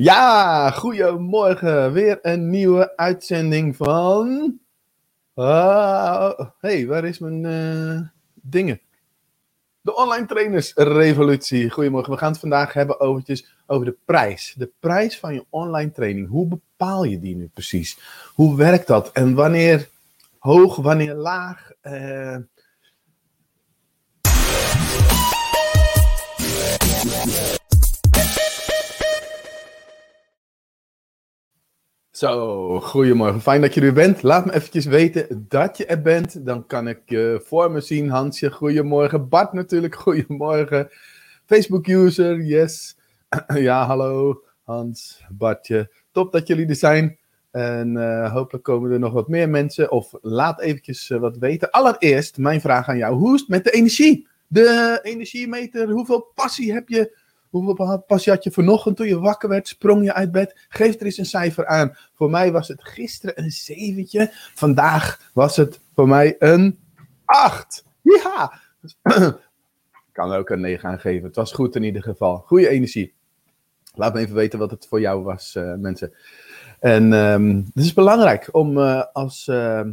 Ja, goedemorgen. Weer een nieuwe uitzending van. Ah, hey, waar is mijn eh, dingen? De online trainers revolutie. Goedemorgen. We gaan het vandaag hebben over de prijs. De prijs van je online training. Hoe bepaal je die nu precies? Hoe werkt dat? En wanneer hoog, wanneer laag? Eh, Zo, goedemorgen. Fijn dat je er bent. Laat me eventjes weten dat je er bent. Dan kan ik je voor me zien. Hansje, goedemorgen. Bart natuurlijk, goedemorgen. Facebook-user, yes. ja, hallo. Hans, Bartje. Top dat jullie er zijn. En uh, hopelijk komen er nog wat meer mensen. Of laat eventjes uh, wat weten. Allereerst, mijn vraag aan jou. Hoe is het met de energie? De energiemeter, hoeveel passie heb je Passie had je vanochtend toen je wakker werd? Sprong je uit bed? Geef er eens een cijfer aan. Voor mij was het gisteren een zeventje. Vandaag was het voor mij een acht. Ja! Ik kan ook een 9 aan geven. Het was goed in ieder geval. Goede energie. Laat me even weten wat het voor jou was, uh, mensen. En um, het is belangrijk om uh, als, uh,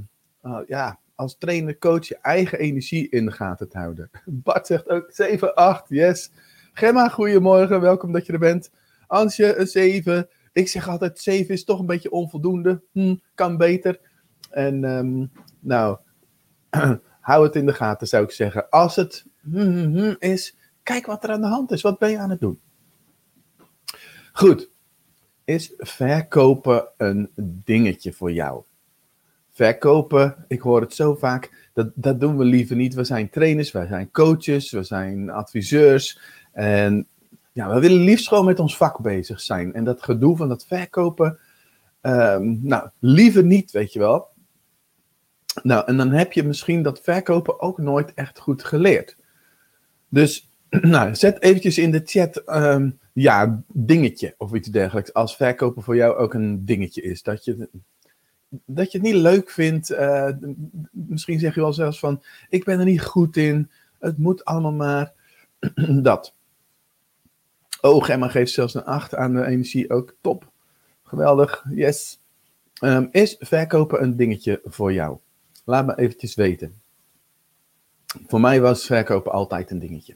ja, als trainer, coach je eigen energie in de gaten te houden. Bart zegt ook 7, 8, yes. Gemma, goedemorgen, welkom dat je er bent. Ansje, een 7. Ik zeg altijd, 7 is toch een beetje onvoldoende. Hm, kan beter. En um, nou, hou het in de gaten zou ik zeggen. Als het hm, hm, hm, is, kijk wat er aan de hand is. Wat ben je aan het doen? Goed. Is verkopen een dingetje voor jou? Verkopen, ik hoor het zo vaak, dat, dat doen we liever niet. We zijn trainers, wij zijn coaches, we zijn adviseurs. En ja, we willen liefst gewoon met ons vak bezig zijn. En dat gedoe van dat verkopen, um, nou, liever niet, weet je wel. Nou, en dan heb je misschien dat verkopen ook nooit echt goed geleerd. Dus, nou, zet eventjes in de chat, um, ja, dingetje of iets dergelijks. Als verkopen voor jou ook een dingetje is. Dat je, dat je het niet leuk vindt. Uh, misschien zeg je wel zelfs van, ik ben er niet goed in. Het moet allemaal maar. dat. Oh, Gemma geeft zelfs een 8 aan de energie. Ook top. Geweldig. Yes. Um, is verkopen een dingetje voor jou? Laat me eventjes weten. Voor mij was verkopen altijd een dingetje.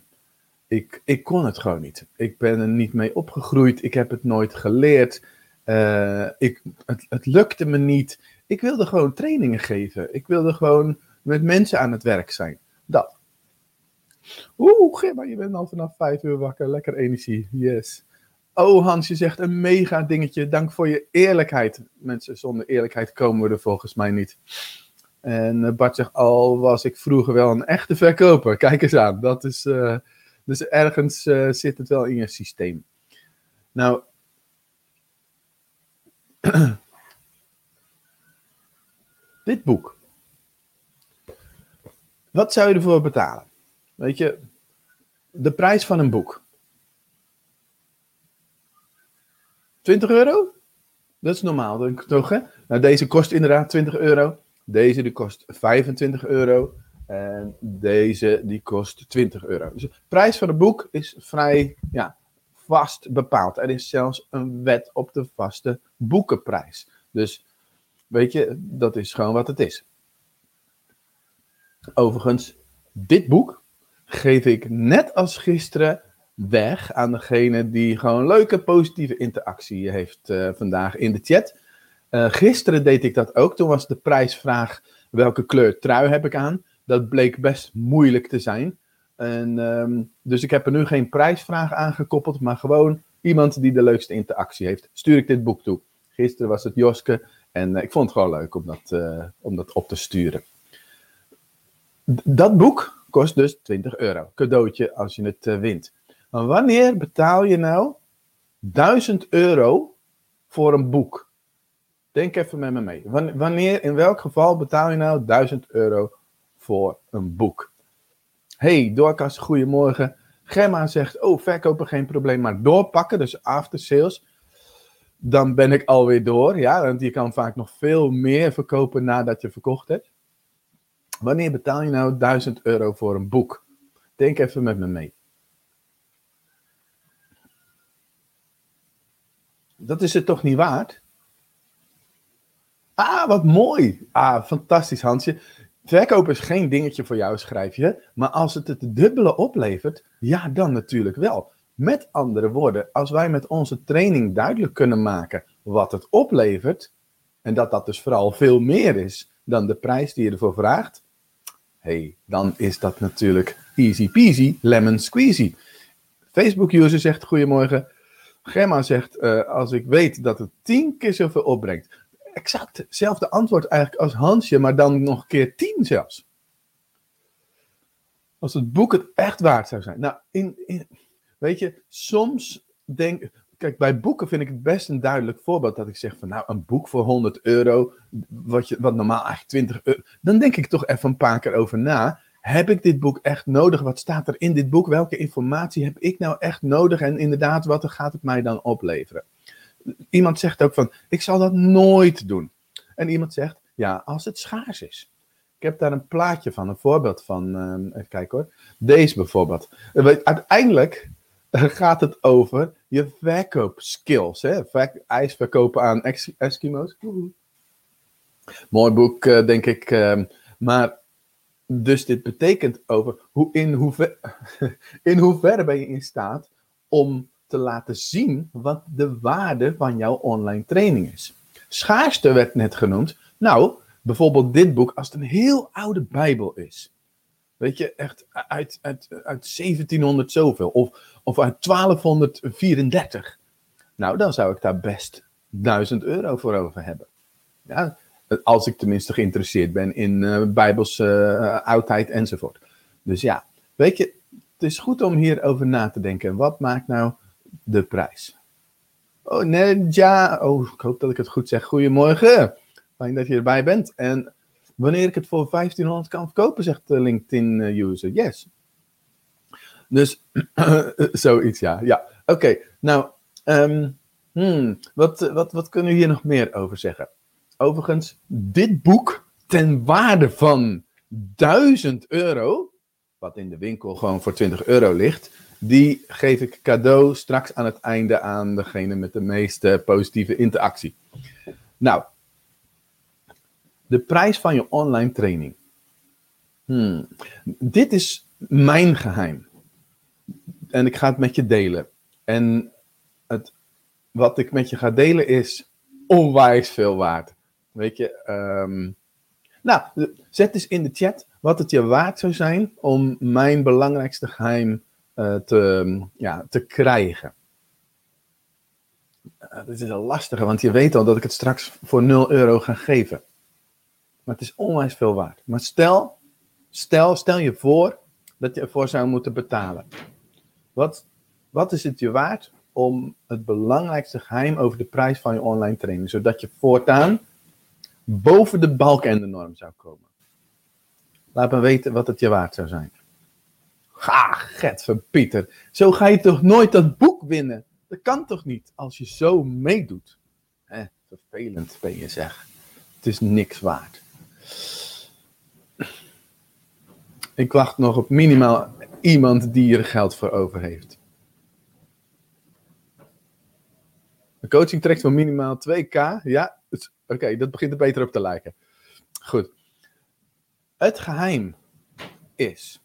Ik, ik kon het gewoon niet. Ik ben er niet mee opgegroeid. Ik heb het nooit geleerd. Uh, ik, het, het lukte me niet. Ik wilde gewoon trainingen geven. Ik wilde gewoon met mensen aan het werk zijn. Dat. Oeh, Gemma, je bent al vanaf vijf uur wakker. Lekker energie. Yes. Oh, Hans, je zegt een mega dingetje. Dank voor je eerlijkheid. Mensen, zonder eerlijkheid komen we er volgens mij niet. En eh, Bart zegt, al was ik vroeger wel een echte verkoper. Kijk eens aan. Dat is, uh, dus ergens uh, zit het wel in je systeem. Nou. dit boek. Wat zou je ervoor betalen? Weet je, de prijs van een boek. 20 euro? Dat is normaal, toch? Hè? Nou, deze kost inderdaad 20 euro. Deze die kost 25 euro. En deze die kost 20 euro. Dus de prijs van een boek is vrij ja, vast bepaald. Er is zelfs een wet op de vaste boekenprijs. Dus weet je, dat is gewoon wat het is. Overigens, dit boek geef ik net als gisteren weg aan degene die gewoon leuke positieve interactie heeft uh, vandaag in de chat. Uh, gisteren deed ik dat ook. Toen was de prijsvraag welke kleur trui heb ik aan. Dat bleek best moeilijk te zijn. En, um, dus ik heb er nu geen prijsvraag aangekoppeld, maar gewoon iemand die de leukste interactie heeft. Stuur ik dit boek toe. Gisteren was het Joske en uh, ik vond het gewoon leuk om dat, om dat op te sturen. Dat boek, Kost dus 20 euro. Cadeautje als je het uh, wint. Maar wanneer betaal je nou 1000 euro voor een boek? Denk even met me mee. Wanneer, in welk geval betaal je nou 1000 euro voor een boek? Hey, Dorcas, goedemorgen. Gemma zegt, oh, verkopen geen probleem, maar doorpakken, dus after sales. Dan ben ik alweer door, ja, want je kan vaak nog veel meer verkopen nadat je verkocht hebt. Wanneer betaal je nou 1000 euro voor een boek? Denk even met me mee. Dat is het toch niet waard? Ah, wat mooi. Ah, fantastisch, Hansje. Verkoop is geen dingetje voor jou, schrijf je. Maar als het het dubbele oplevert, ja, dan natuurlijk wel. Met andere woorden, als wij met onze training duidelijk kunnen maken wat het oplevert, en dat dat dus vooral veel meer is dan de prijs die je ervoor vraagt, hey, dan is dat natuurlijk easy peasy, lemon squeezy. Facebook-user zegt goedemorgen. Gemma zegt, uh, als ik weet dat het tien keer zoveel opbrengt. Exact hetzelfde antwoord eigenlijk als Hansje, maar dan nog een keer tien zelfs. Als het boek het echt waard zou zijn. Nou, in, in, weet je, soms denk Kijk, bij boeken vind ik het best een duidelijk voorbeeld dat ik zeg van nou, een boek voor 100 euro, wat, je, wat normaal eigenlijk 20 euro. Dan denk ik toch even een paar keer over na heb ik dit boek echt nodig? Wat staat er in dit boek? Welke informatie heb ik nou echt nodig? En inderdaad, wat gaat het mij dan opleveren? Iemand zegt ook van, ik zal dat nooit doen. En iemand zegt, ja, als het schaars is. Ik heb daar een plaatje van, een voorbeeld van. Uh, even kijken hoor. Deze bijvoorbeeld. Uiteindelijk gaat het over je verkoopskills. Hè? ijs verkopen aan Eskimo's. Mooi boek, uh, denk ik. Uh, maar dus dit betekent over hoe, in, hoever, in hoeverre ben je in staat om te laten zien wat de waarde van jouw online training is. Schaarste werd net genoemd. Nou, bijvoorbeeld dit boek, als het een heel oude Bijbel is. Weet je, echt uit, uit, uit 1700 zoveel. Of, of uit 1234. Nou, dan zou ik daar best 1000 euro voor over hebben. Ja, als ik tenminste geïnteresseerd ben in uh, bijbelse uh, oudheid enzovoort. Dus ja, weet je, het is goed om hierover na te denken. Wat maakt nou de prijs? Oh, nee, ja. Oh, ik hoop dat ik het goed zeg. Goedemorgen. Fijn dat je erbij bent. En wanneer ik het voor 1500 kan verkopen, zegt de LinkedIn-user. Yes. Dus zoiets, ja. Ja, oké. Nou, um, hmm, wat, wat, wat kunnen we hier nog meer over zeggen? Overigens, dit boek ten waarde van 1000 euro, wat in de winkel gewoon voor 20 euro ligt, die geef ik cadeau straks aan het einde aan degene met de meeste positieve interactie. Nou, de prijs van je online training. Hmm. Dit is mijn geheim. En ik ga het met je delen. En het, wat ik met je ga delen is onwijs veel waard. Weet je, um, nou, zet eens in de chat wat het je waard zou zijn om mijn belangrijkste geheim uh, te, ja, te krijgen. Uh, dit is een lastige, want je weet al dat ik het straks voor 0 euro ga geven. Maar het is onwijs veel waard. Maar stel, stel, stel je voor dat je ervoor zou moeten betalen. Wat, wat is het je waard om het belangrijkste geheim over de prijs van je online training, zodat je voortaan boven de balk en de norm zou komen. Laat me weten wat het je waard zou zijn. Ga, get van Pieter. Zo ga je toch nooit dat boek winnen? Dat kan toch niet als je zo meedoet? Vervelend ben je zeg. Het is niks waard. Ik wacht nog op minimaal iemand die er geld voor over heeft. De coaching trekt van minimaal 2k. Ja, Oké, dat begint er beter op te lijken. Goed. Het geheim is.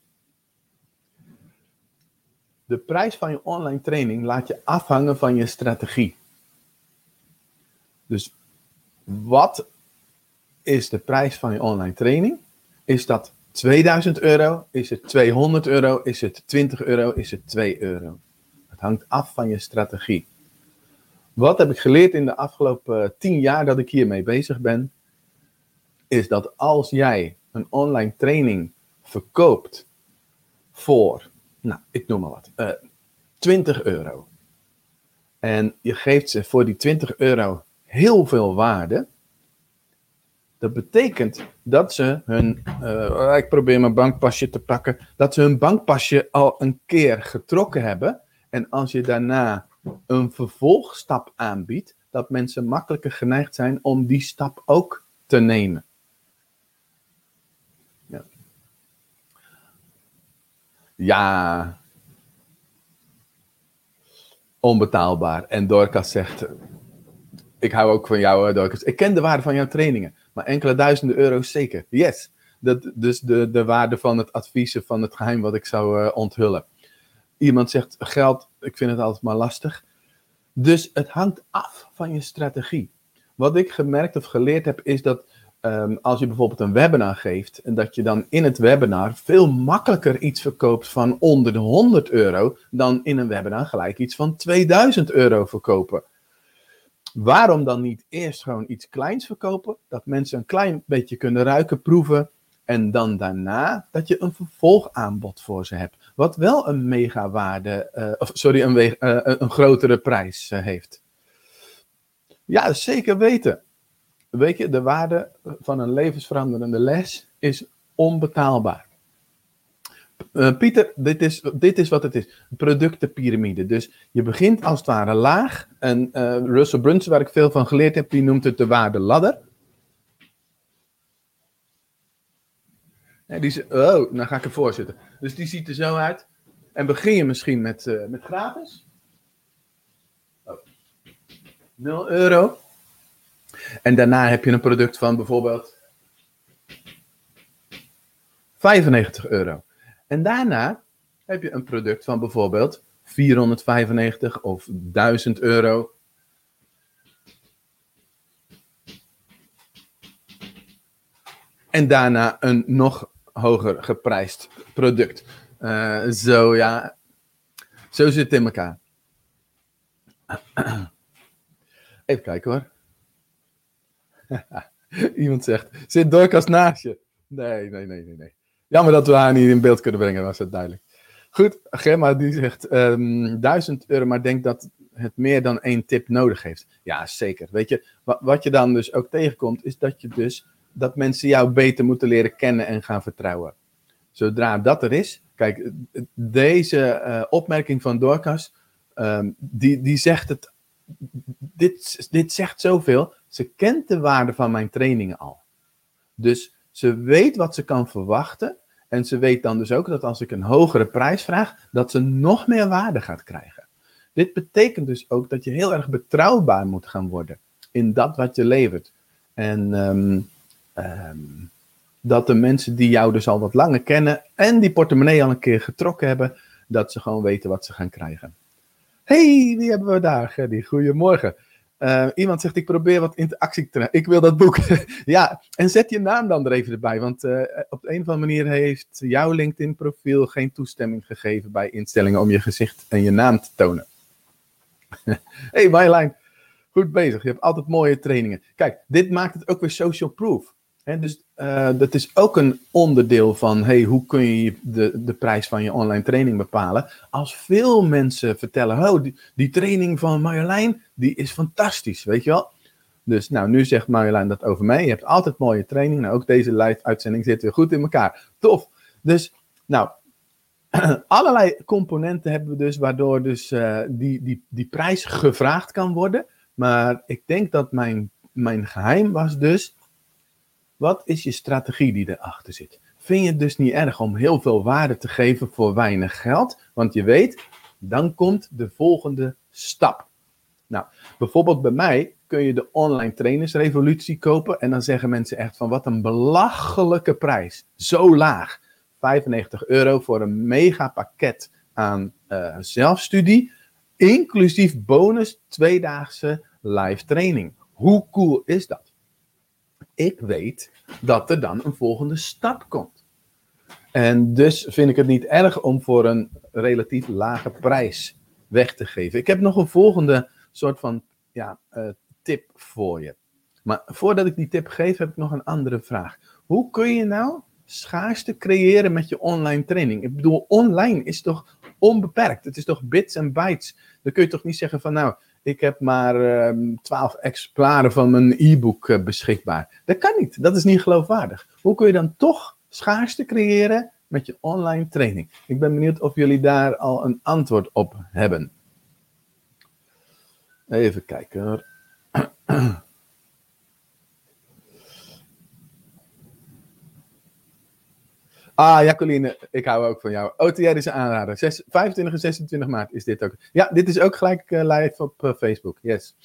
De prijs van je online training laat je afhangen van je strategie. Dus wat is de prijs van je online training? Is dat 2000 euro? Is het 200 euro? Is het 20 euro? Is het 2 euro? Het hangt af van je strategie. Wat heb ik geleerd in de afgelopen eh, tien jaar dat ik hiermee bezig ben? Is dat als jij een online training verkoopt voor, nou, ik noem maar wat, uh, eh, 20 euro. En je geeft ze voor die 20 euro heel veel waarde. Dat betekent dat ze hun, uh, ik probeer mijn bankpasje te pakken, dat ze hun bankpasje al een keer getrokken hebben. En als je daarna een vervolgstap aanbiedt, dat mensen makkelijker geneigd zijn om die stap ook te nemen. Ja. ja. Onbetaalbaar. En Dorcas zegt, ik hou ook van jou, Dorcas. Ik ken de waarde van jouw trainingen, maar enkele duizenden euro's zeker. Yes. Dat, dus de, de waarde van het adviezen van het geheim wat ik zou uh, onthullen. Iemand zegt geld, ik vind het altijd maar lastig. Dus het hangt af van je strategie. Wat ik gemerkt of geleerd heb, is dat um, als je bijvoorbeeld een webinar geeft, en dat je dan in het webinar veel makkelijker iets verkoopt van onder de 100 euro, dan in een webinar gelijk iets van 2000 euro verkopen. Waarom dan niet eerst gewoon iets kleins verkopen, dat mensen een klein beetje kunnen ruiken, proeven, en dan daarna dat je een vervolgaanbod voor ze hebt, wat wel een megawaarde, uh, of sorry, een, uh, een grotere prijs uh, heeft. Ja, zeker weten. Weet je, de waarde van een levensveranderende les is onbetaalbaar. Uh, Pieter, dit is, dit is wat het is. Productenpyramide. Dus je begint als het ware laag. En uh, Russell Brunson, waar ik veel van geleerd heb, die noemt het de waarde ladder. Die, oh, nou ga ik ervoor zitten. Dus die ziet er zo uit. En begin je misschien met, uh, met gratis. Oh. 0 euro. En daarna heb je een product van bijvoorbeeld 95 euro. En daarna heb je een product van bijvoorbeeld 495 of 1000 euro. En daarna een nog hoger geprijsd product. Uh, zo ja, zo zit het in elkaar. Even kijken hoor. Iemand zegt, zit Dorcas naast je? Nee, nee, nee, nee, nee. Jammer dat we haar niet in beeld kunnen brengen, was het duidelijk. Goed, Gemma die zegt um, ehm, 1000 euro, maar denkt dat het meer dan één tip nodig heeft. Ja, zeker. Weet je, wat, wat je dan dus ook tegenkomt, is dat je dus dat mensen jou beter moeten leren kennen en gaan vertrouwen. Zodra dat er is, kijk, deze uh, opmerking van Dorcas, um, die, die zegt het, dit, dit zegt zoveel. Ze kent de waarde van mijn trainingen al. Dus ze weet wat ze kan verwachten. En ze weet dan dus ook dat als ik een hogere prijs vraag, dat ze nog meer waarde gaat krijgen. Dit betekent dus ook dat je heel erg betrouwbaar moet gaan worden in dat wat je levert. En um, um, dat de mensen die jou dus al wat langer kennen en die portemonnee al een keer getrokken hebben, dat ze gewoon weten wat ze gaan krijgen. hey, wie hebben we daar? Die goedemorgen. Uh, iemand zegt, ik probeer wat interactie te Ik wil dat boek. ja, en zet je naam dan er even erbij. Want uh, op de een of andere manier heeft jouw LinkedIn-profiel geen toestemming gegeven bij instellingen om je gezicht en je naam te tonen. hey Marjolein, goed bezig. Je hebt altijd mooie trainingen. Kijk, dit maakt het ook weer social proof. Dus uh, dat is ook een onderdeel van hey, hoe kun je de, de prijs van je online training bepalen. Als veel mensen vertellen, oh, die, training van Marjolein, die is fantastisch, weet je wel. Dus nou, nu zegt Marjolein dat over mij. Je hebt altijd mooie training. Nou, ook deze live-uitzending zit weer goed in elkaar. Tof. Dus, nou, allerlei componenten hebben we dus, waardoor dus uh, die, die, die prijs gevraagd kan worden. Maar ik denk dat mijn, mijn geheim was dus wat is je strategie die erachter zit? Vind je het dus niet erg om heel veel waarde te geven voor weinig geld? Want je weet, dan komt de volgende stap. Nou, bijvoorbeeld bij mij kun je de online trainersrevolutie kopen. En dan zeggen mensen echt van wat een belachelijke prijs. Zo laag. 95 euro voor een mega pakket aan uh, zelfstudie. Inclusief bonus tweedaagse live training. Hoe cool is dat? Ik weet dat er dan een volgende stap komt. En dus vind ik het niet erg om voor een relatief lage prijs weg te geven. Ik heb nog een volgende soort van ja, uh, tip voor je. Maar voordat ik die tip geef, heb ik nog een andere vraag. Hoe kun je nou schaarste creëren met je online training? Ik bedoel, online is toch onbeperkt? Het is toch bits en bytes? Dan kun je toch niet zeggen van nou, ik heb maar ehm, twaalf exemplaren van mijn e-book uh, beschikbaar. Dat kan niet. Dat is niet geloofwaardig. Hoe kun je dan toch schaarste creëren met je online training? Ik ben benieuwd of jullie daar al een antwoord op hebben. Even kijken. Ah, Jacqueline, ik hou ook van jou. OTR is een aanrader. 25 en 26 maart is dit ook. Ja, dit is ook gelijk uh, live op uh, Facebook. Yes.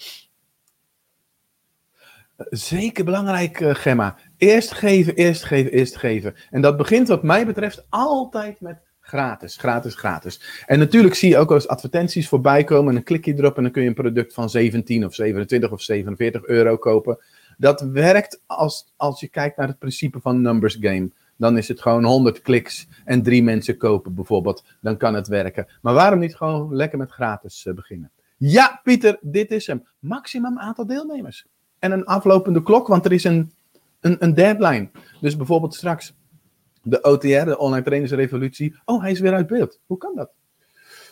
Zeker belangrijk, uh, Gemma. Eerst geven, eerst geven, eerst geven. En dat begint wat mij betreft altijd met gratis, gratis, gratis. En natuurlijk zie je ook eens advertenties voorbij komen en dan klik je erop en dan kun je een product van 17 of 27 of 47 euro kopen. Dat werkt als, als je kijkt naar het principe van numbers game. Dan is het gewoon 100 kliks en drie mensen kopen bijvoorbeeld. Dan kan het werken. Maar waarom niet gewoon lekker met gratis uh, beginnen? Ja, Pieter, dit is hem. Maximum aantal deelnemers. En een aflopende klok, want er is een, een, een deadline. Dus bijvoorbeeld straks de OTR, de Online Trainers Revolutie. Oh, hij is weer uit beeld. Hoe kan dat?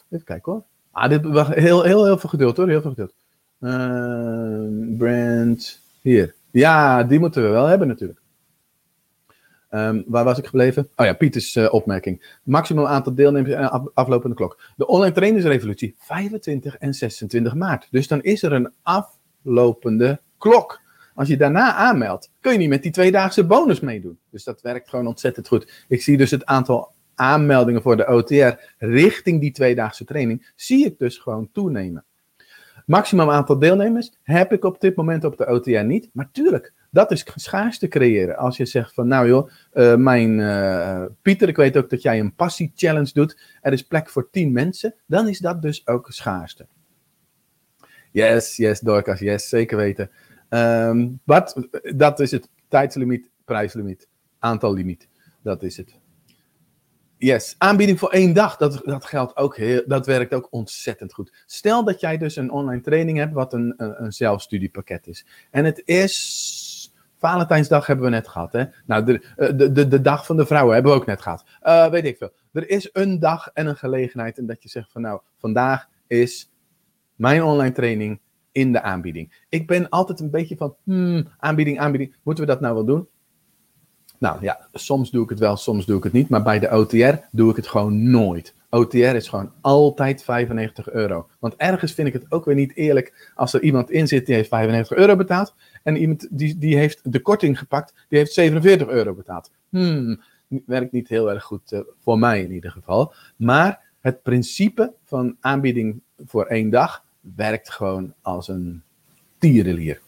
Even kijken hoor. Ah, dit was heel, heel, heel veel geduld hoor. Heel veel geduld. Uh, brand. Hier. Ja, die moeten we wel hebben natuurlijk. Um, waar was ik gebleven? Oh ja, Pieters uh, opmerking. Maximaal aantal deelnemers en af, aflopende klok. De Online Trainers Revolutie 25 en 26 maart. Dus dan is er een aflopende klok. Als je daarna aanmeldt, kun je niet met die tweedaagse bonus meedoen. Dus dat werkt gewoon ontzettend goed. Ik zie dus het aantal aanmeldingen voor de OTR richting die tweedaagse training, zie ik dus gewoon toenemen. Maximum aantal deelnemers heb ik op dit moment op de OTR niet. Maar tuurlijk, dat is schaarste creëren. Als je zegt van, nou joh, uh, mijn uh, Pieter, ik weet ook dat jij een passie challenge doet. Er is plek voor 10 mensen. Dan is dat dus ook schaarste. Yes, yes, Dorcas, yes, zeker weten. Um, dat is het tijdslimiet, prijslimiet, aantallimiet. Dat is het. Yes, aanbieding voor één dag, dat, dat geldt ook heel, dat werkt ook ontzettend goed. Stel dat jij dus een online training hebt wat een, een zelfstudiepakket is. En het is, Valentijnsdag hebben we net gehad hè. Nou, de, de, de, de dag van de vrouwen hebben we ook net gehad. Uh, weet ik veel. Er is een dag en een gelegenheid en dat je zegt van nou, vandaag is mijn online training in de aanbieding. Ik ben altijd een beetje van, hmm, aanbieding, aanbieding, moeten we dat nou wel doen? Nou ja, soms doe ik het wel, soms doe ik het niet, maar bij de OTR doe ik het gewoon nooit. OTR is gewoon altijd 95 euro. Want ergens vind ik het ook weer niet eerlijk als er iemand in zit die heeft 95 euro betaald en iemand die, die heeft de korting gepakt, die heeft 47 euro betaald. Hmm, werkt niet heel erg goed uh, voor mij in ieder geval. Maar het principe van aanbieding voor één dag werkt gewoon als een tierenlier.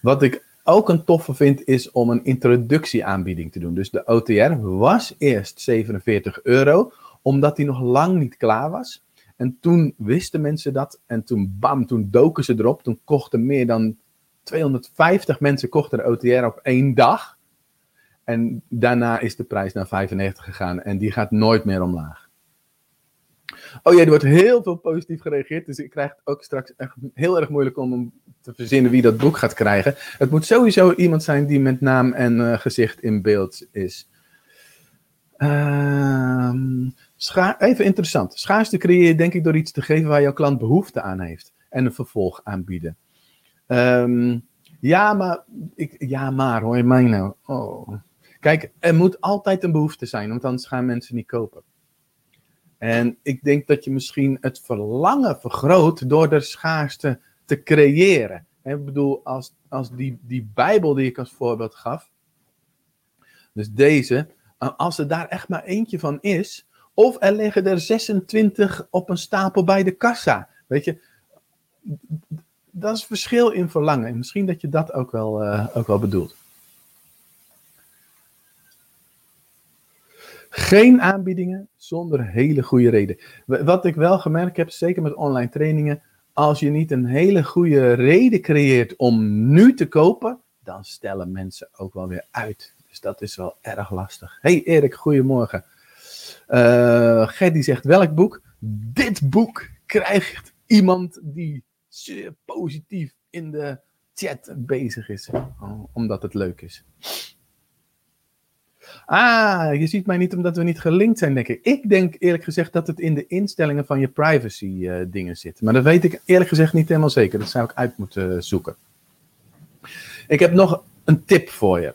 Wat ik ook een toffe vind, is om een introductieaanbieding te doen. Dus de OTR was eerst 47 euro, omdat die nog lang niet klaar was. En toen wisten mensen dat. En toen, bam, toen doken ze erop. Toen kochten meer dan 250 mensen kochten de OTR op één dag. En daarna is de prijs naar 95 gegaan. En die gaat nooit meer omlaag. Oh ja, er wordt heel veel positief gereageerd. Dus ik krijg het ook straks echt heel erg moeilijk om te verzinnen wie dat boek gaat krijgen. Het moet sowieso iemand zijn die met naam en uh, gezicht in beeld is. Uh, even interessant. Schaarste creëer je denk ik door iets te geven waar jouw klant behoefte aan heeft. En een vervolg aanbieden. Um, ja, maar, ik, ja, maar hoor je mij nou? Oh. Kijk, er moet altijd een behoefte zijn, want anders gaan mensen niet kopen. En ik denk dat je misschien het verlangen vergroot door de schaarste te creëren. Ik bedoel, als, als die, die Bijbel die ik als voorbeeld gaf, dus deze, als er daar echt maar eentje van is, of er liggen er 26 op een stapel bij de kassa, weet je, dat is verschil in verlangen. misschien dat je dat ook wel, uh, ook wel bedoelt. Geen aanbiedingen zonder hele goede reden. Wat ik wel gemerkt heb, zeker met online trainingen, als je niet een hele goede reden creëert om nu te kopen, dan stellen mensen ook wel weer uit. Dus dat is wel erg lastig. Hey Erik, goedemorgen. Uh, zegt, welk boek? Dit boek krijgt iemand die zeer positief in de chat bezig is. Omdat het leuk is. Ah, je ziet mij niet omdat we niet gelinkt zijn, denk ik. Ik denk eerlijk gezegd dat het in de instellingen van je privacy uh, dingen zit. Maar dat weet ik eerlijk gezegd niet helemaal zeker. Dat zou ik uit moeten zoeken. Ik heb nog een tip voor je.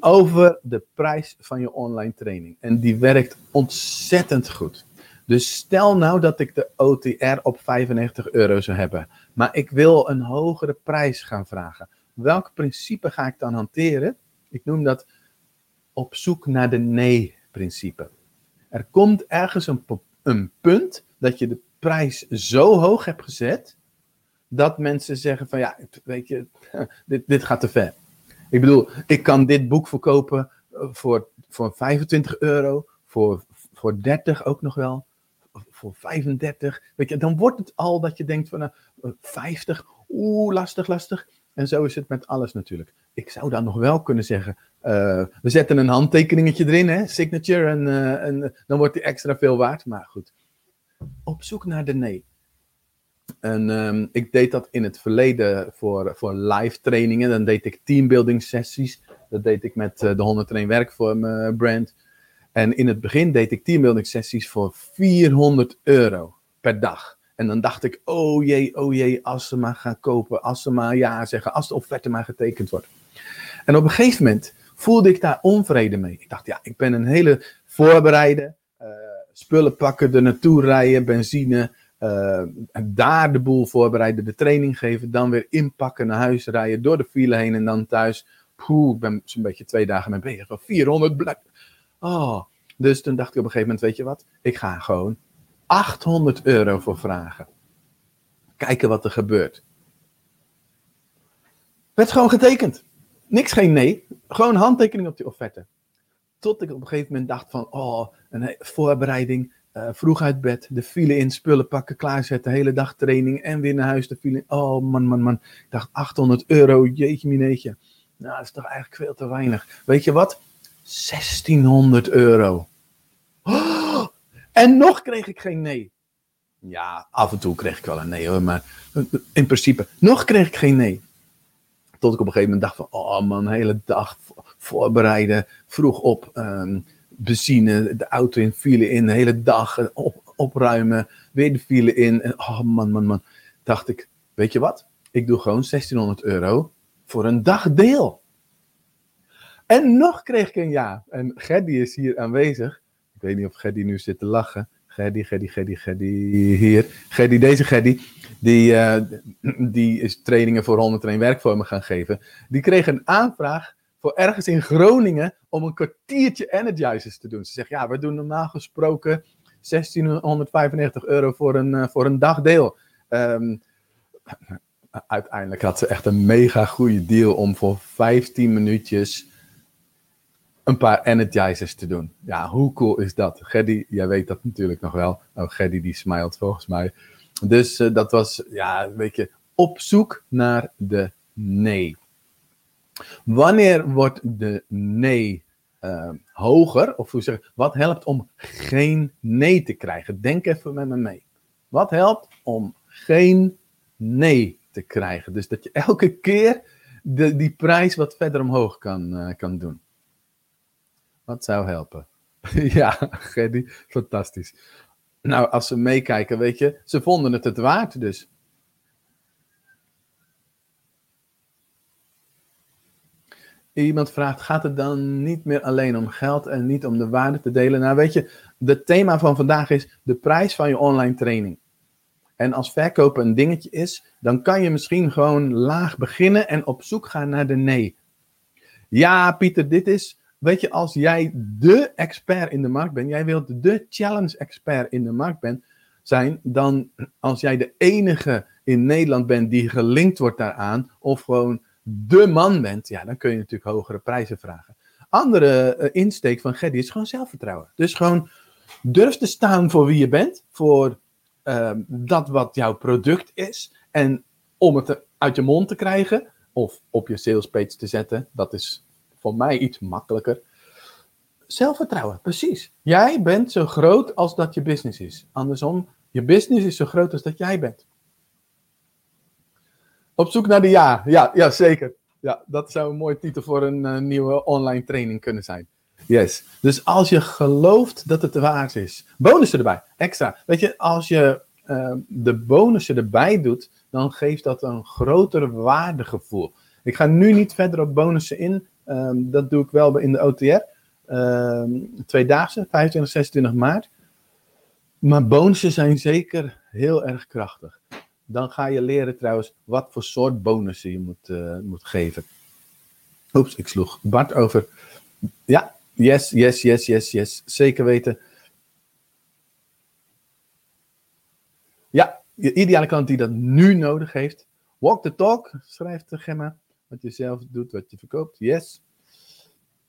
Over de prijs van je online training. En die werkt ontzettend goed. Dus stel nou dat ik de OTR op 95 euro zou hebben. Maar ik wil een hogere prijs gaan vragen. Welk principe ga ik dan hanteren? Ik noem dat op zoek naar de nee-principe. Er komt ergens een, een punt dat je de prijs zo hoog hebt gezet dat mensen zeggen van ja, weet je, dit, dit gaat te ver. Ik bedoel, ik kan dit boek verkopen eh, voor, voor 25 euro, voor, voor 30 ook nog wel, voor 35. Weet je, dan wordt het al dat je denkt van nou, 50, oeh, lastig, lastig. En zo is het met alles natuurlijk. Ik zou dan nog wel kunnen zeggen, uh, we zetten een handtekeningetje erin, hè, signature, en, en dan wordt die extra veel waard. Maar goed, op zoek naar de nee. En um, ik deed dat in het verleden voor, voor live trainingen. Dan deed ik teambuilding sessies. Dat deed ik met de 101 werkvorm brand. En in het begin deed ik teambuilding sessies voor 400 euro per dag. En dan dacht ik, oh jee, oh jee, als ze maar gaan kopen, als ze maar ja zeggen, als de offerte maar getekend wordt. En op een gegeven moment voelde ik daar onvrede mee. Ik dacht, ja, ik ben een hele voorbereide, uh, spullen pakken, er naartoe rijden, benzine, uh, daar de boel voorbereiden, de training geven, dan weer inpakken, naar huis rijden, door de file heen en dan thuis. Poeh, ik ben zo'n beetje twee dagen mee bezig. Van 400 blak. Oh, dus toen dacht ik op een gegeven moment, weet je wat, ik ga gewoon 800 euro voor vragen. Kijken wat er gebeurt. Werd gewoon getekend. Niks geen nee. Gewoon handtekening op die offerte. Tot ik op een gegeven moment dacht van, oh, een voorbereiding. Uh, vroeg uit bed, de file in, spullen pakken, klaarzetten, hele dag training en weer naar huis de file in. Oh man, man, man. Ik dacht 800 euro, jeetje mineetje. Nou, dat is toch eigenlijk veel te weinig. Weet je wat? 1600 euro. En nog kreeg ik geen nee. Ja, af en toe kreeg ik wel een nee hoor, maar in principe, nog kreeg ik geen nee. Tot ik op een gegeven moment dacht van, oh man, hele dag voorbereiden, vroeg op, um, benzine, de auto in, file in, de hele dag eh, op, opruimen, weer de file in. Oh man, man, man. Dacht ik, weet je wat? Ik doe gewoon 1600 euro voor een dagdeel. En nog kreeg ik een ja. En Geddy is hier aanwezig. Ik weet niet of Geddy nu zit te lachen. Geddy, Geddy, Geddy, Geddy, hier. Geddy, deze Geddy, die, uh, die is trainingen voor 101 werkvormen gaan geven. Die kreeg een aanvraag voor ergens in Groningen om een kwartiertje energizers te doen. Ze zegt, ja, we doen normaal gesproken 1695 euro voor een, uh, voor een dagdeel. Um, uiteindelijk had ze echt een mega goede deal om voor 15 minuutjes een paar energizers te doen. Ja, hoe cool is dat? Geddy, jij weet dat natuurlijk nog wel. Oh, Geddy die smilt volgens mij. Dus uh, dat was, ja, een beetje op zoek naar de nee. Wanneer wordt de nee uh, hoger? Of hoe zeg wat helpt om geen nee te krijgen? Denk even met me mee. Wat helpt om geen nee te krijgen? Dus dat je elke keer de, die prijs wat verder omhoog kan, uh, kan doen. Wat zou helpen? ja, Geddy, fantastisch. Nou, als ze meekijken, weet je, ze vonden het het waard dus. Iemand vraagt, gaat het dan niet meer alleen om geld en niet om de waarde te delen? Nou, weet je, het thema van vandaag is de prijs van je online training. En als verkopen een dingetje is, dan kan je misschien gewoon laag beginnen en op zoek gaan naar de nee. Ja, Pieter, dit is weet je, als jij de expert in de markt bent, jij wilt de challenge expert in de markt zijn, dan als jij de enige in Nederland bent die gelinkt wordt daaraan, of gewoon de man bent, ja, dan kun je natuurlijk hogere prijzen vragen. Andere uh, insteek van Geddy is gewoon zelfvertrouwen. Dus gewoon durf te staan voor wie je bent, voor uh, dat wat jouw product is, en om het uit je mond te krijgen, of op je salespage te zetten, dat is voor mij iets makkelijker. Zelfvertrouwen, precies. Jij bent zo groot als dat je business is. Andersom, je business is zo groot als dat jij bent. Op zoek naar de ja. Ja, ja zeker. Ja, dat zou een mooie titel voor een uh, nieuwe online training kunnen zijn. Yes. Dus als je gelooft dat het waard is. Bonussen erbij, extra. Weet je, als je uh, de bonussen erbij doet, dan geeft dat een groter waardegevoel. Ik ga nu niet verder op bonussen in. Um, dat doe ik wel in de OTR. Um, ehm, tweedaagse, 25, 26 maart. Maar bonussen zijn zeker heel erg krachtig. Dan ga je leren trouwens wat voor soort bonussen je moet, uh, moet geven. Oeps, ik sloeg Bart over. Ja, yes, yes, yes, yes, yes. Zeker weten. Ja, je ideale klant die dat nu nodig heeft. Walk the talk, schrijft Gemma. Wat je zelf doet, wat je verkoopt. Yes.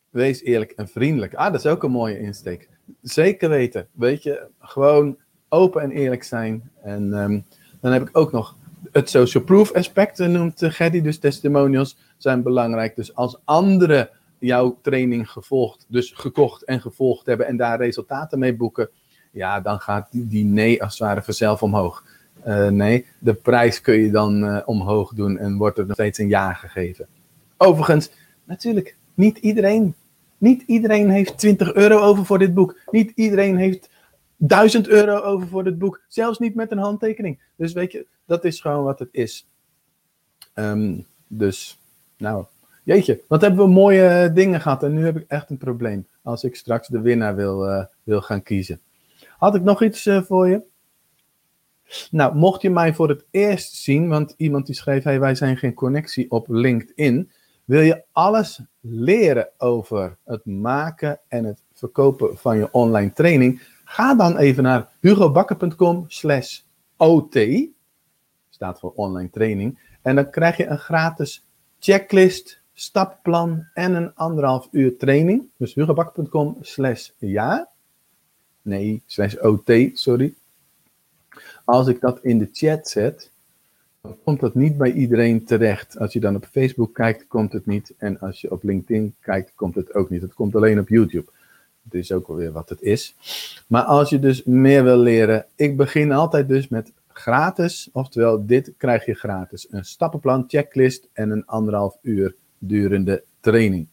Wees eerlijk en vriendelijk. Ah, dat is ook een mooie insteek. Zeker weten. Weet je, gewoon open en eerlijk zijn. En ehm, dan heb ik ook nog het social proof aspect, eh, noemt uh, Geddy. Dus testimonials zijn belangrijk. Dus als anderen jouw training gevolgd, dus gekocht en gevolgd hebben en daar resultaten mee boeken, ja, dan gaat die, die nee als het ware vanzelf omhoog. Uh, nee, de prijs kun je dan uh, omhoog doen en wordt er nog steeds een ja gegeven. Overigens, natuurlijk, niet iedereen, niet iedereen heeft 20 euro over voor dit boek. Niet iedereen heeft 1000 euro over voor dit boek. Zelfs niet met een handtekening. Dus weet je, dat is gewoon wat het is. Um, dus, nou, jeetje, wat hebben we mooie dingen gehad. En nu heb ik echt een probleem. Als ik straks de winnaar wil, wil gaan kiezen. Had ik nog iets voor je? Nou, mocht je mij voor het eerst zien, want iemand die schreef: hey, wij zijn geen connectie op LinkedIn. Wil je alles leren over het maken en het verkopen van je online training? Ga dan even naar hugobakker.com slash OT. Staat voor online training. En dan krijg je een gratis checklist, stappenplan en een anderhalf uur training. Dus hugobakker.com slash ja. Nee, slash OT, sorry. Als ik dat in de chat zet, dan komt dat niet bij iedereen terecht. Als je dan op Facebook kijkt, komt het niet. En als je op LinkedIn kijkt, komt het ook niet. Het komt alleen op YouTube. Het is ook alweer wat het is. Maar als je dus meer wil leren, ik begin altijd dus met gratis. Oftewel, dit krijg je gratis. Een stappenplan, checklist en een anderhalf uur durende training.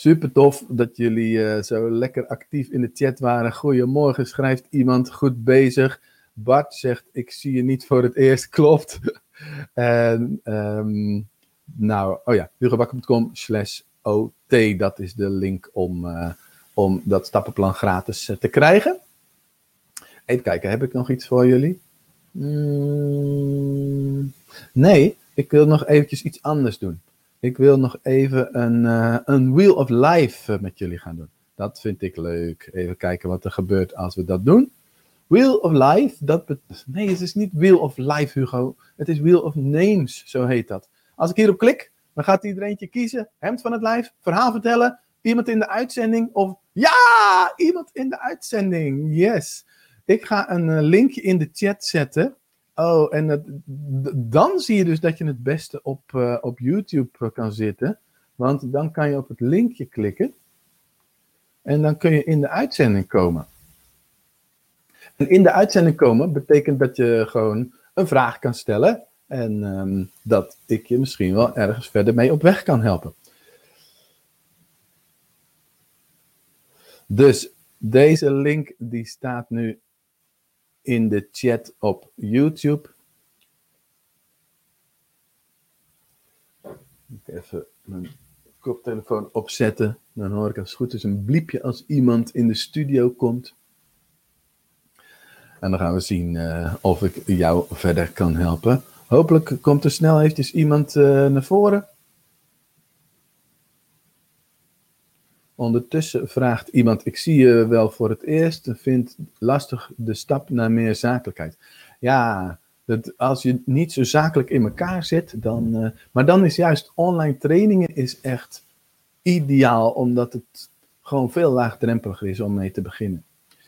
Super tof dat jullie uh, zo lekker actief in de chat waren. Goedemorgen, schrijft iemand. Goed bezig. Bart zegt: Ik zie je niet voor het eerst. Klopt. en, um, nou, oh ja, hugobakker.com slash OT. Dat is de link om, uh, om dat stappenplan gratis uh, te krijgen. Even kijken, heb ik nog iets voor jullie? Mm, nee, ik wil nog eventjes iets anders doen. Ik wil nog even een, uh, een Wheel of Life met jullie gaan doen. Dat vind ik leuk. Even kijken wat er gebeurt als we dat doen. Wheel of Life, dat nee, het is niet Wheel of Life, Hugo. Het is Wheel of Names, zo heet dat. Als ik hierop klik, dan gaat iedereen kiezen. Hemd van het lijf, verhaal vertellen, iemand in de uitzending of ja, iemand in de uitzending. Yes. Ik ga een linkje in de chat zetten. Oh, en dan zie je dus dat je het beste op, uh, op YouTube kan zitten. Want dan kan je op het linkje klikken. En dan kun je in de uitzending komen. En in de uitzending komen betekent dat je gewoon een vraag kan stellen. En um, dat ik je misschien wel ergens verder mee op weg kan helpen. Dus deze link die staat nu in de chat op YouTube. Even mijn koptelefoon opzetten. Dan hoor ik als het goed is een bliepje als iemand in de studio komt. En dan gaan we zien uh, of ik jou verder kan helpen. Hopelijk komt er snel eventjes iemand uh, naar voren. Ondertussen vraagt iemand: Ik zie je wel voor het eerst, vindt lastig de stap naar meer zakelijkheid. Ja, dat als je niet zo zakelijk in elkaar zit, dan. Uh, maar dan is juist online trainingen is echt ideaal, omdat het gewoon veel laagdrempeliger is om mee te beginnen.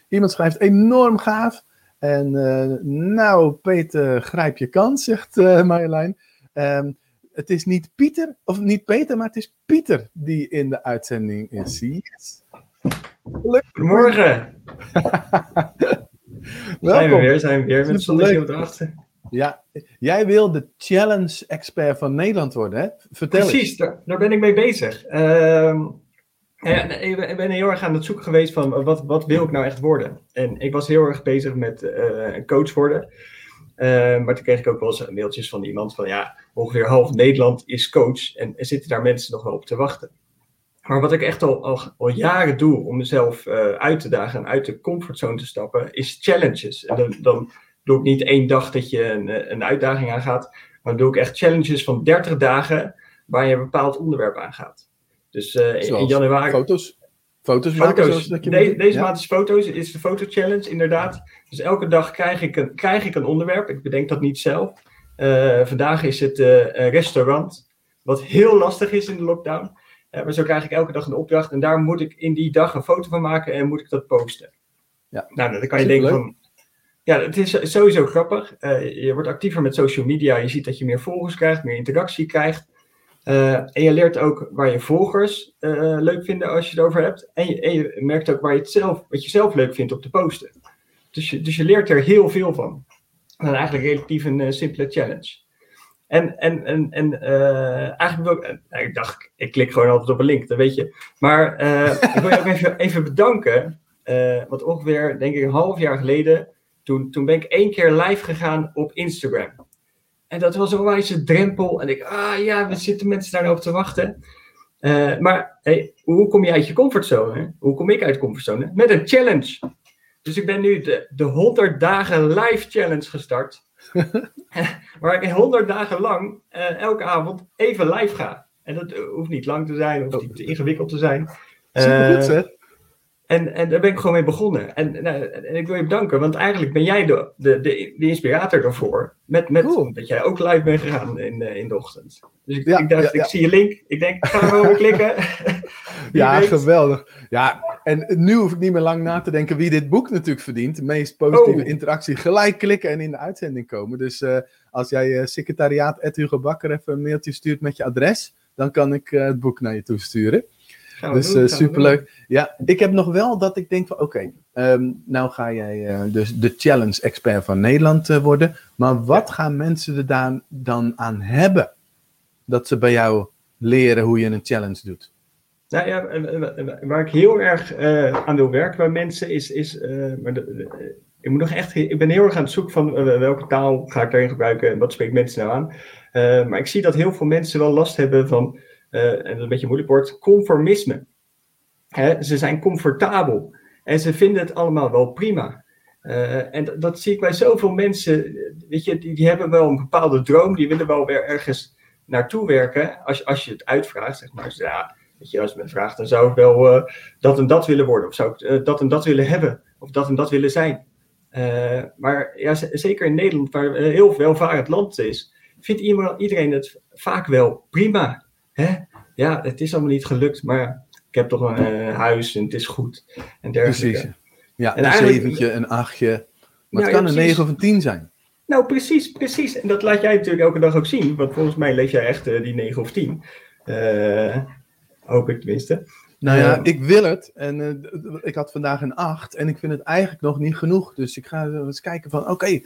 Iemand schrijft enorm gaaf. En uh, nou, Peter, grijp je kans, zegt uh, Marjolein. Um, het is niet Pieter, of niet Peter, maar het is Pieter die in de uitzending is. Yes. Goedemorgen. zijn we weer, zijn we weer met zonnetje op. Ja, jij wil de challenge expert van Nederland worden, hè? Vertel Precies, daar, daar, ben ik mee bezig. Uh, ja, ik ben heel erg aan het zoeken geweest van wat, wat wil ik nou echt worden. En ik was heel erg bezig met uh, een coach worden. Uh, maar toen kreeg ik ook wel eens mailtjes van iemand van ja, ongeveer half Nederland is coach en er zitten daar mensen nog wel op te wachten. Maar wat ik echt al, al, al jaren doe om mezelf uh, uit te dagen en uit de comfortzone te stappen, is challenges. En dan, dan doe ik niet één dag dat je een, een uitdaging aangaat, maar dan doe ik echt challenges van 30 dagen waar je een bepaald onderwerp aangaat. Dus uh, in, in januari. Foto's? Foto's maken Foto's. zoals dat je De- doet? deze Ja. maand is foto's, is de foto challenge inderdaad. Dus elke dag krijg ik een, krijg ik een onderwerp. Ik bedenk dat niet zelf. Eh, vandaag is het eh, restaurant, wat heel lastig is in de lockdown. Eh, maar zo krijg ik elke dag een opdracht en daar moet ik in die dag een foto van maken en moet ik dat posten. Ja. Nou, dan kan je denken van... Ja, het is sowieso grappig. Je wordt actiever met social media. Je ziet dat je meer volgers krijgt, meer interactie krijgt. Eh, en je leert ook waar je volgers eh, leuk vinden als je het over hebt. En je, je merkt ook waar je het zelf, wat je zelf leuk vindt op te posten. Dus je, dus je leert er heel veel van. En eigenlijk relatief een eh, simpele challenge. En, en, en, en eigenlijk wil ik, nou, ik dacht, ik klik gewoon altijd op een link, dat weet je. Maar ik wil je ook even, even bedanken. want ongeveer, denk ik, een half jaar geleden, toen, toen ben ik één keer live gegaan op Instagram. En dat was een wijze drempel. En ik, ah ja, we zitten mensen daar nou te wachten. Eh, maar hey, hoe kom je uit je comfortzone? Hoe kom ik uit comfortzone? Met een challenge. Dus ik ben nu de, de 100 dagen live challenge gestart. waar ik 100 dagen lang eh, elke avond even live ga. En dat hoeft niet lang te zijn, of niet te ingewikkeld te zijn. Supergoed, Eh, zeg. En, en daar ben ik gewoon mee begonnen. En, nou, en ik wil je bedanken, want eigenlijk ben jij de, de, de, de inspirator daarvoor. Met, met Cool. dat jij ook live bent gegaan in, eh, in de ochtend. Dus ik, Ja, ik dacht, ja, ja. ik zie je link. Ik denk, ik ga er wel weer klikken. Ja, weet. geweldig. Ja, en nu hoef ik niet meer lang na te denken wie dit boek natuurlijk verdient. De meest positieve Oh. interactie. Gelijk klikken en in de uitzending komen. Dus eh, als jij eh secretariaat Ed Hugo Bakker even een mailtje stuurt met je adres, dan kan ik het boek naar je toe sturen. Gaan we Dus doen, eh, we superleuk. Ja, ik heb nog wel dat ik denk van oké, ehm, nou ga jij eh, dus de challenge expert van Nederland eh, worden. Maar wat gaan mensen er daar dan aan hebben? Dat ze bij jou leren hoe je een challenge doet. Nou ja, waar ik heel erg aan wil werken bij mensen is. is maar de- de- ik, moet nog echt, ik ben heel erg aan het zoeken van welke taal ga ik daarin gebruiken en wat spreekt mensen nou aan. Maar ik zie dat heel veel mensen wel last hebben van, en dat een beetje moeilijk woord, conformisme. Ze zijn comfortabel en ze vinden het allemaal wel prima. Eh, en dat, zie ik bij zoveel mensen. Weet je, die, die hebben wel een bepaalde droom, die willen wel weer ergens naartoe werken. Als, als je het uitvraagt, zeg maar. Ja, Weet je, als je me vraagt, dan zou ik wel eh, dat en dat willen worden. Of zou ik eh, dat en dat willen hebben. Of dat en dat willen zijn. Eh, maar ja, zeker in Nederland, waar een heel welvarend land is, vindt iedereen het vaak wel prima. Hè? Ja, het is allemaal niet gelukt, maar ik heb toch een eh, huis en het is goed. En dergelijke. Precies. Ja, En een zeventje, een achtje. Maar Ja, het ja, kan een. 9 of een 10 zijn. Nou, precies, precies. En dat laat jij natuurlijk elke dag ook zien. Want volgens mij leef jij echt eh, die 9 of 10. Eh, hoop ik tenminste. Nou ja, ik wil het. En ik had vandaag een 8 en ik vind het eigenlijk nog niet genoeg. Dus ik ga eens kijken van, oké,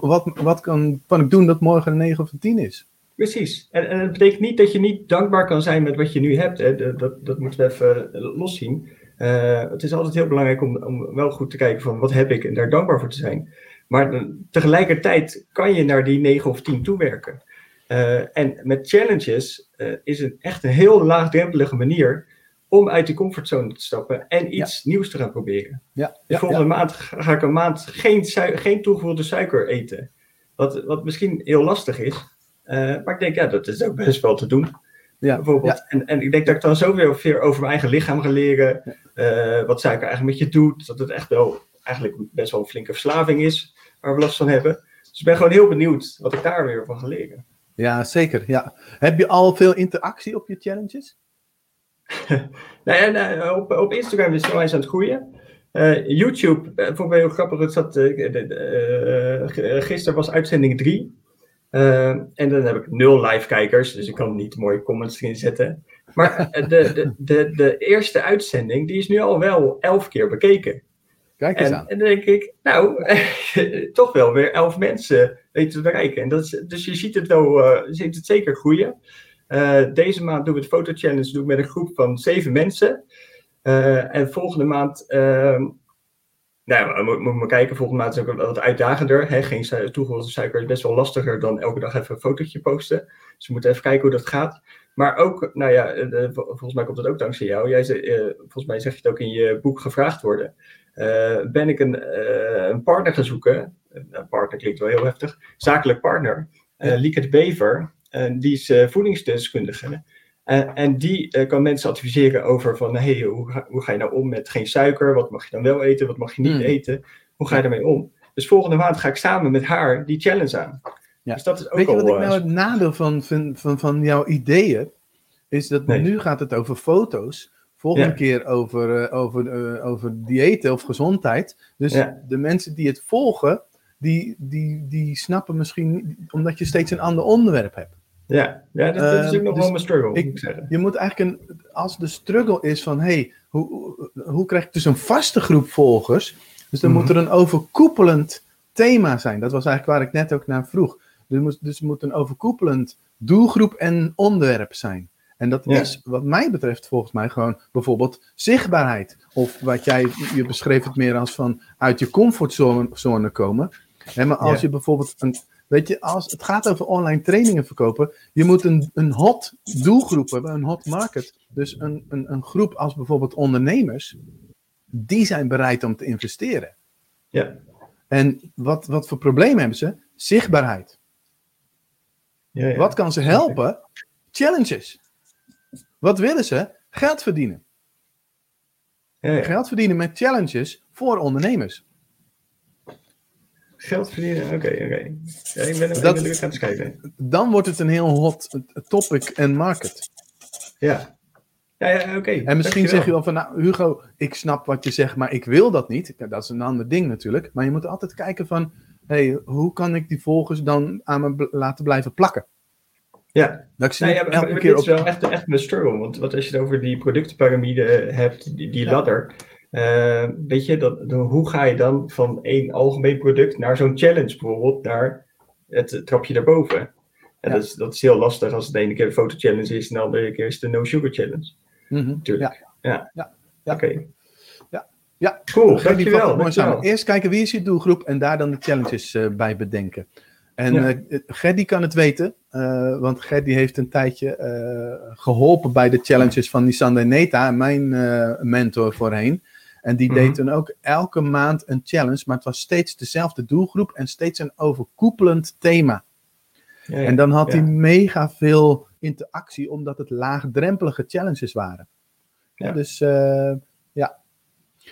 wat, wat kan, kan ik doen dat morgen een 9 of een 10 is? Precies. En, en het betekent niet dat je niet dankbaar kan zijn met wat je nu hebt. Hè. Dat, dat, dat moeten we even eh, loszien. Eh, het is altijd heel belangrijk om, om wel goed te kijken van wat heb ik en daar dankbaar voor te zijn. Maar dan- tegelijkertijd kan je naar die 9 of 10 toewerken. Eh, en met challenges eh, is het echt een heel laagdrempelige manier om uit die comfortzone te stappen en iets nieuws te gaan proberen. Ja, Dus volgende ja. maand ga ik een maand geen, geen toegevoegde suiker eten. Wat, wat misschien heel lastig is. Eh, maar ik denk, ja, dat is ook best wel te doen. ja, Bijvoorbeeld. ja. En, en ik denk dat ik dan zo weer veel over mijn eigen lichaam ga leren. eh, wat suiker eigenlijk met je doet. Dat het echt wel eigenlijk best wel een flinke verslaving is. Waar we last van hebben. Dus ik ben gewoon heel benieuwd wat ik daar weer van ga leren. ja, zeker. Ja. Heb je al veel interactie op je challenges? Nou ja, nou, op, op Instagram is het wel eens aan het groeien. Eh, YouTube, eh, vond ik heel grappig. Het zat, gisteren was uitzending 3. En dan heb ik nul live kijkers, dus ik kan niet mooie comments erin zetten. Maar eh, de, de, de, de eerste uitzending, die is nu al wel elf keer bekeken. Kijk eens En, aan. en dan denk ik, nou, toch wel weer elf mensen weten te bereiken. En dat is, dus je ziet het wel, je ziet het zeker groeien. Eh, deze maand doen we het foto challenge doe ik met een groep van zeven mensen. En volgende maand, ehm, nou, we moeten moet maar kijken, volgende maand is ook wat uitdagender. Hè? Geen toegevoegde suiker is best wel lastiger dan elke dag even een fotootje posten. Dus we moeten even kijken hoe dat gaat. Maar ook, nou ja, eh, de- volgens mij komt dat ook dankzij jou. Jij, zei, eh, volgens mij zeg je het ook in je boek gevraagd worden. Eh, ben ik een, een partner gaan zoeken. Een partner klinkt wel heel heftig. Zakelijk partner. Eh Lieke de Bever. Die is voedingsdeskundige. Uh, en die uh, kan mensen adviseren over van, hey, hoe, ga, hoe ga je nou om met geen suiker? Wat mag je dan wel eten? Wat mag je niet Hmm. eten? Hoe ga je daarmee om? Dus volgende maand ga ik samen met haar die challenge aan. Ja. Dus dat is ook Weet je al... wat ik eh, nou het nadeel van, van, van, van jouw ideeën? Is dat Nee. nu gaat het over foto's. Volgende Ja. keer over, eh, over, eh, over diëten of gezondheid. Dus Ja. de mensen die het volgen, die, die, die snappen misschien niet, omdat je steeds een ander onderwerp hebt. Ja, ja dat, dat is Ehm, ook nog dus wel mijn struggle, ik- moet ik zeggen. Je moet eigenlijk een, als de struggle is van, hey, hoe, hoe, krijg ik dus een vaste groep volgers? Dus dan Mhm. moet er een overkoepelend thema zijn. Dat was eigenlijk waar ik net ook naar vroeg. Moet, dus er moet een overkoepelend doelgroep en onderwerp zijn. En dat Ja. is, wat mij betreft, volgens mij gewoon bijvoorbeeld zichtbaarheid. Of wat jij, je beschreef het meer als van uit je comfortzone zone komen. Hè, maar als Ja. je bijvoorbeeld een, weet je, als het gaat over online trainingen verkopen, je moet een, een hot doelgroep hebben, een hot market. Dus een, een, een groep als bijvoorbeeld ondernemers, die zijn bereid om te investeren. Ja, En wat, wat voor problemen hebben ze? Zichtbaarheid. ja, ja. Wat kan ze helpen? Challenges. Wat willen ze? Geld verdienen. Ja. Geld verdienen met challenges voor ondernemers. Geld verdienen, oké, oké. Ja, ik ben, ik Dat- ben aan het kijken. Dan wordt het een heel hot topic en market. Ja. Ja, ja, oké. En misschien zeg je wel van, nou Hugo, ik snap wat je zegt, maar ik wil dat niet. Ja, Dat is een ander ding natuurlijk. Maar je moet altijd kijken van, hey, hoe kan ik die volgers dan aan me bl- laten blijven plakken? Ja, Dat ik Nou ja, elke keer dit is op... wel echt, echt mijn struggle. Want wat als je het over die productenpyramide hebt, die, die Ja. Eh, weet je, dat, dan, hoe ga je dan van één algemeen product naar zo'n challenge bijvoorbeeld, naar het trapje daarboven? En Ja. dat, is, dat is heel lastig als het de ene keer de foto challenge is en de andere keer is de no sugar challenge. Mhm. Natuurlijk. Ja. Ja. Ja. Oké. Ja. Ja. Cool, dankjewel. Eerst kijken wie is je doelgroep en daar dan de challenges eh, bij bedenken. En Ja. eh Gerdy kan het weten, want Gerdy heeft een tijdje eh, geholpen bij de challenges van Nisander Neta, mijn mentor voorheen. En die Mhm. deed dan ook elke maand een challenge, maar het was steeds dezelfde doelgroep en steeds een overkoepelend thema. Ja, ja. En dan had ja. hij mega veel interactie, omdat het laagdrempelige challenges waren. Dus eh, ja.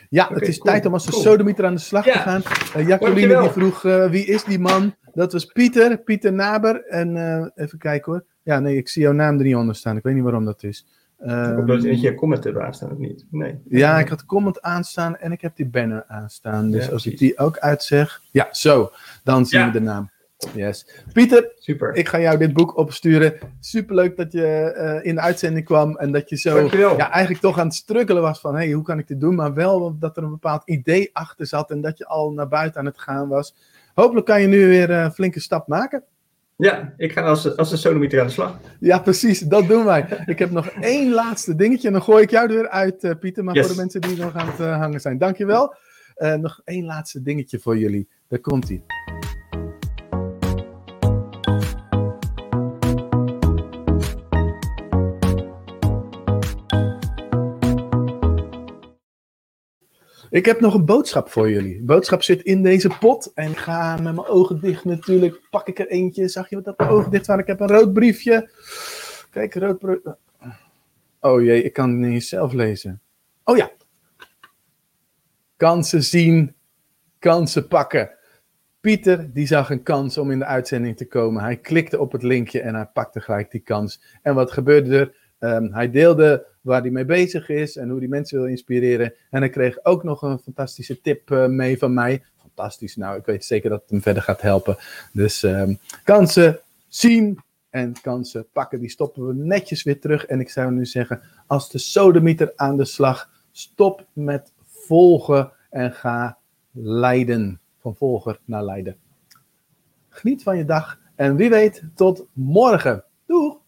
Ja, het is cool, tijd om als de cool. sodemieter aan de slag te gaan. Uh, Jacqueline Dankjewel. die vroeg, eh, wie is die man? Dat was Pieter, Pieter Naber. En eh, even kijken hoor. Ja, nee, ik zie jouw naam er niet onder staan. Ik weet niet waarom dat is. Ehm, Of dat je comment hebt aanstaan of niet? Nee. ja, ik had comment aanstaan en ik heb die banner aanstaan. Dus Ja, als ik die ook uitzeg. Ja, zo. Dan zien Ja. we de naam. Yes. Pieter, Super. ik ga jou dit boek opsturen. Superleuk dat je eh, in de uitzending kwam en dat je zo Dankjewel. ja, eigenlijk toch aan het struggelen was van hey, hoe kan ik dit doen? Maar wel dat er een bepaald idee achter zat en dat je al naar buiten aan het gaan was. Hopelijk kan je nu weer eh, een flinke stap maken. Ja, ik ga als, als een sodomieter aan de slag. Ja, precies, dat doen wij. Ik heb nog één laatste dingetje en dan gooi ik jou er weer uit, eh, Pieter. Maar Yes. voor de mensen die nog aan het eh, hangen zijn, dankjewel. Eh nog één laatste dingetje voor jullie. Daar komt Ik heb nog een boodschap voor jullie. De boodschap zit in deze pot. En ga met mijn ogen dicht natuurlijk. Pak ik er eentje. Zag je wat dat mijn ogen dicht waren? Ik heb een rood briefje. Kijk, rood. Oh jee, ik kan het niet zelf lezen. Oh ja. Kansen zien, kansen pakken. Pieter die zag een kans om in de uitzending te komen. Hij klikte op het linkje en hij pakte gelijk die kans. En wat gebeurde er? Ehm, hij deelde waar hij mee bezig is en hoe hij mensen wil inspireren. En hij kreeg ook nog een fantastische tip eh, mee van mij. Fantastisch, nou, ik weet zeker dat het hem verder gaat helpen. Dus ehm, kansen zien en kansen pakken, die stoppen we netjes weer terug. En ik zou nu zeggen, als de sodemieter aan de slag, stop met volgen en ga leiden. Van volger naar leider. Geniet van je dag en wie weet, tot morgen. Doeg!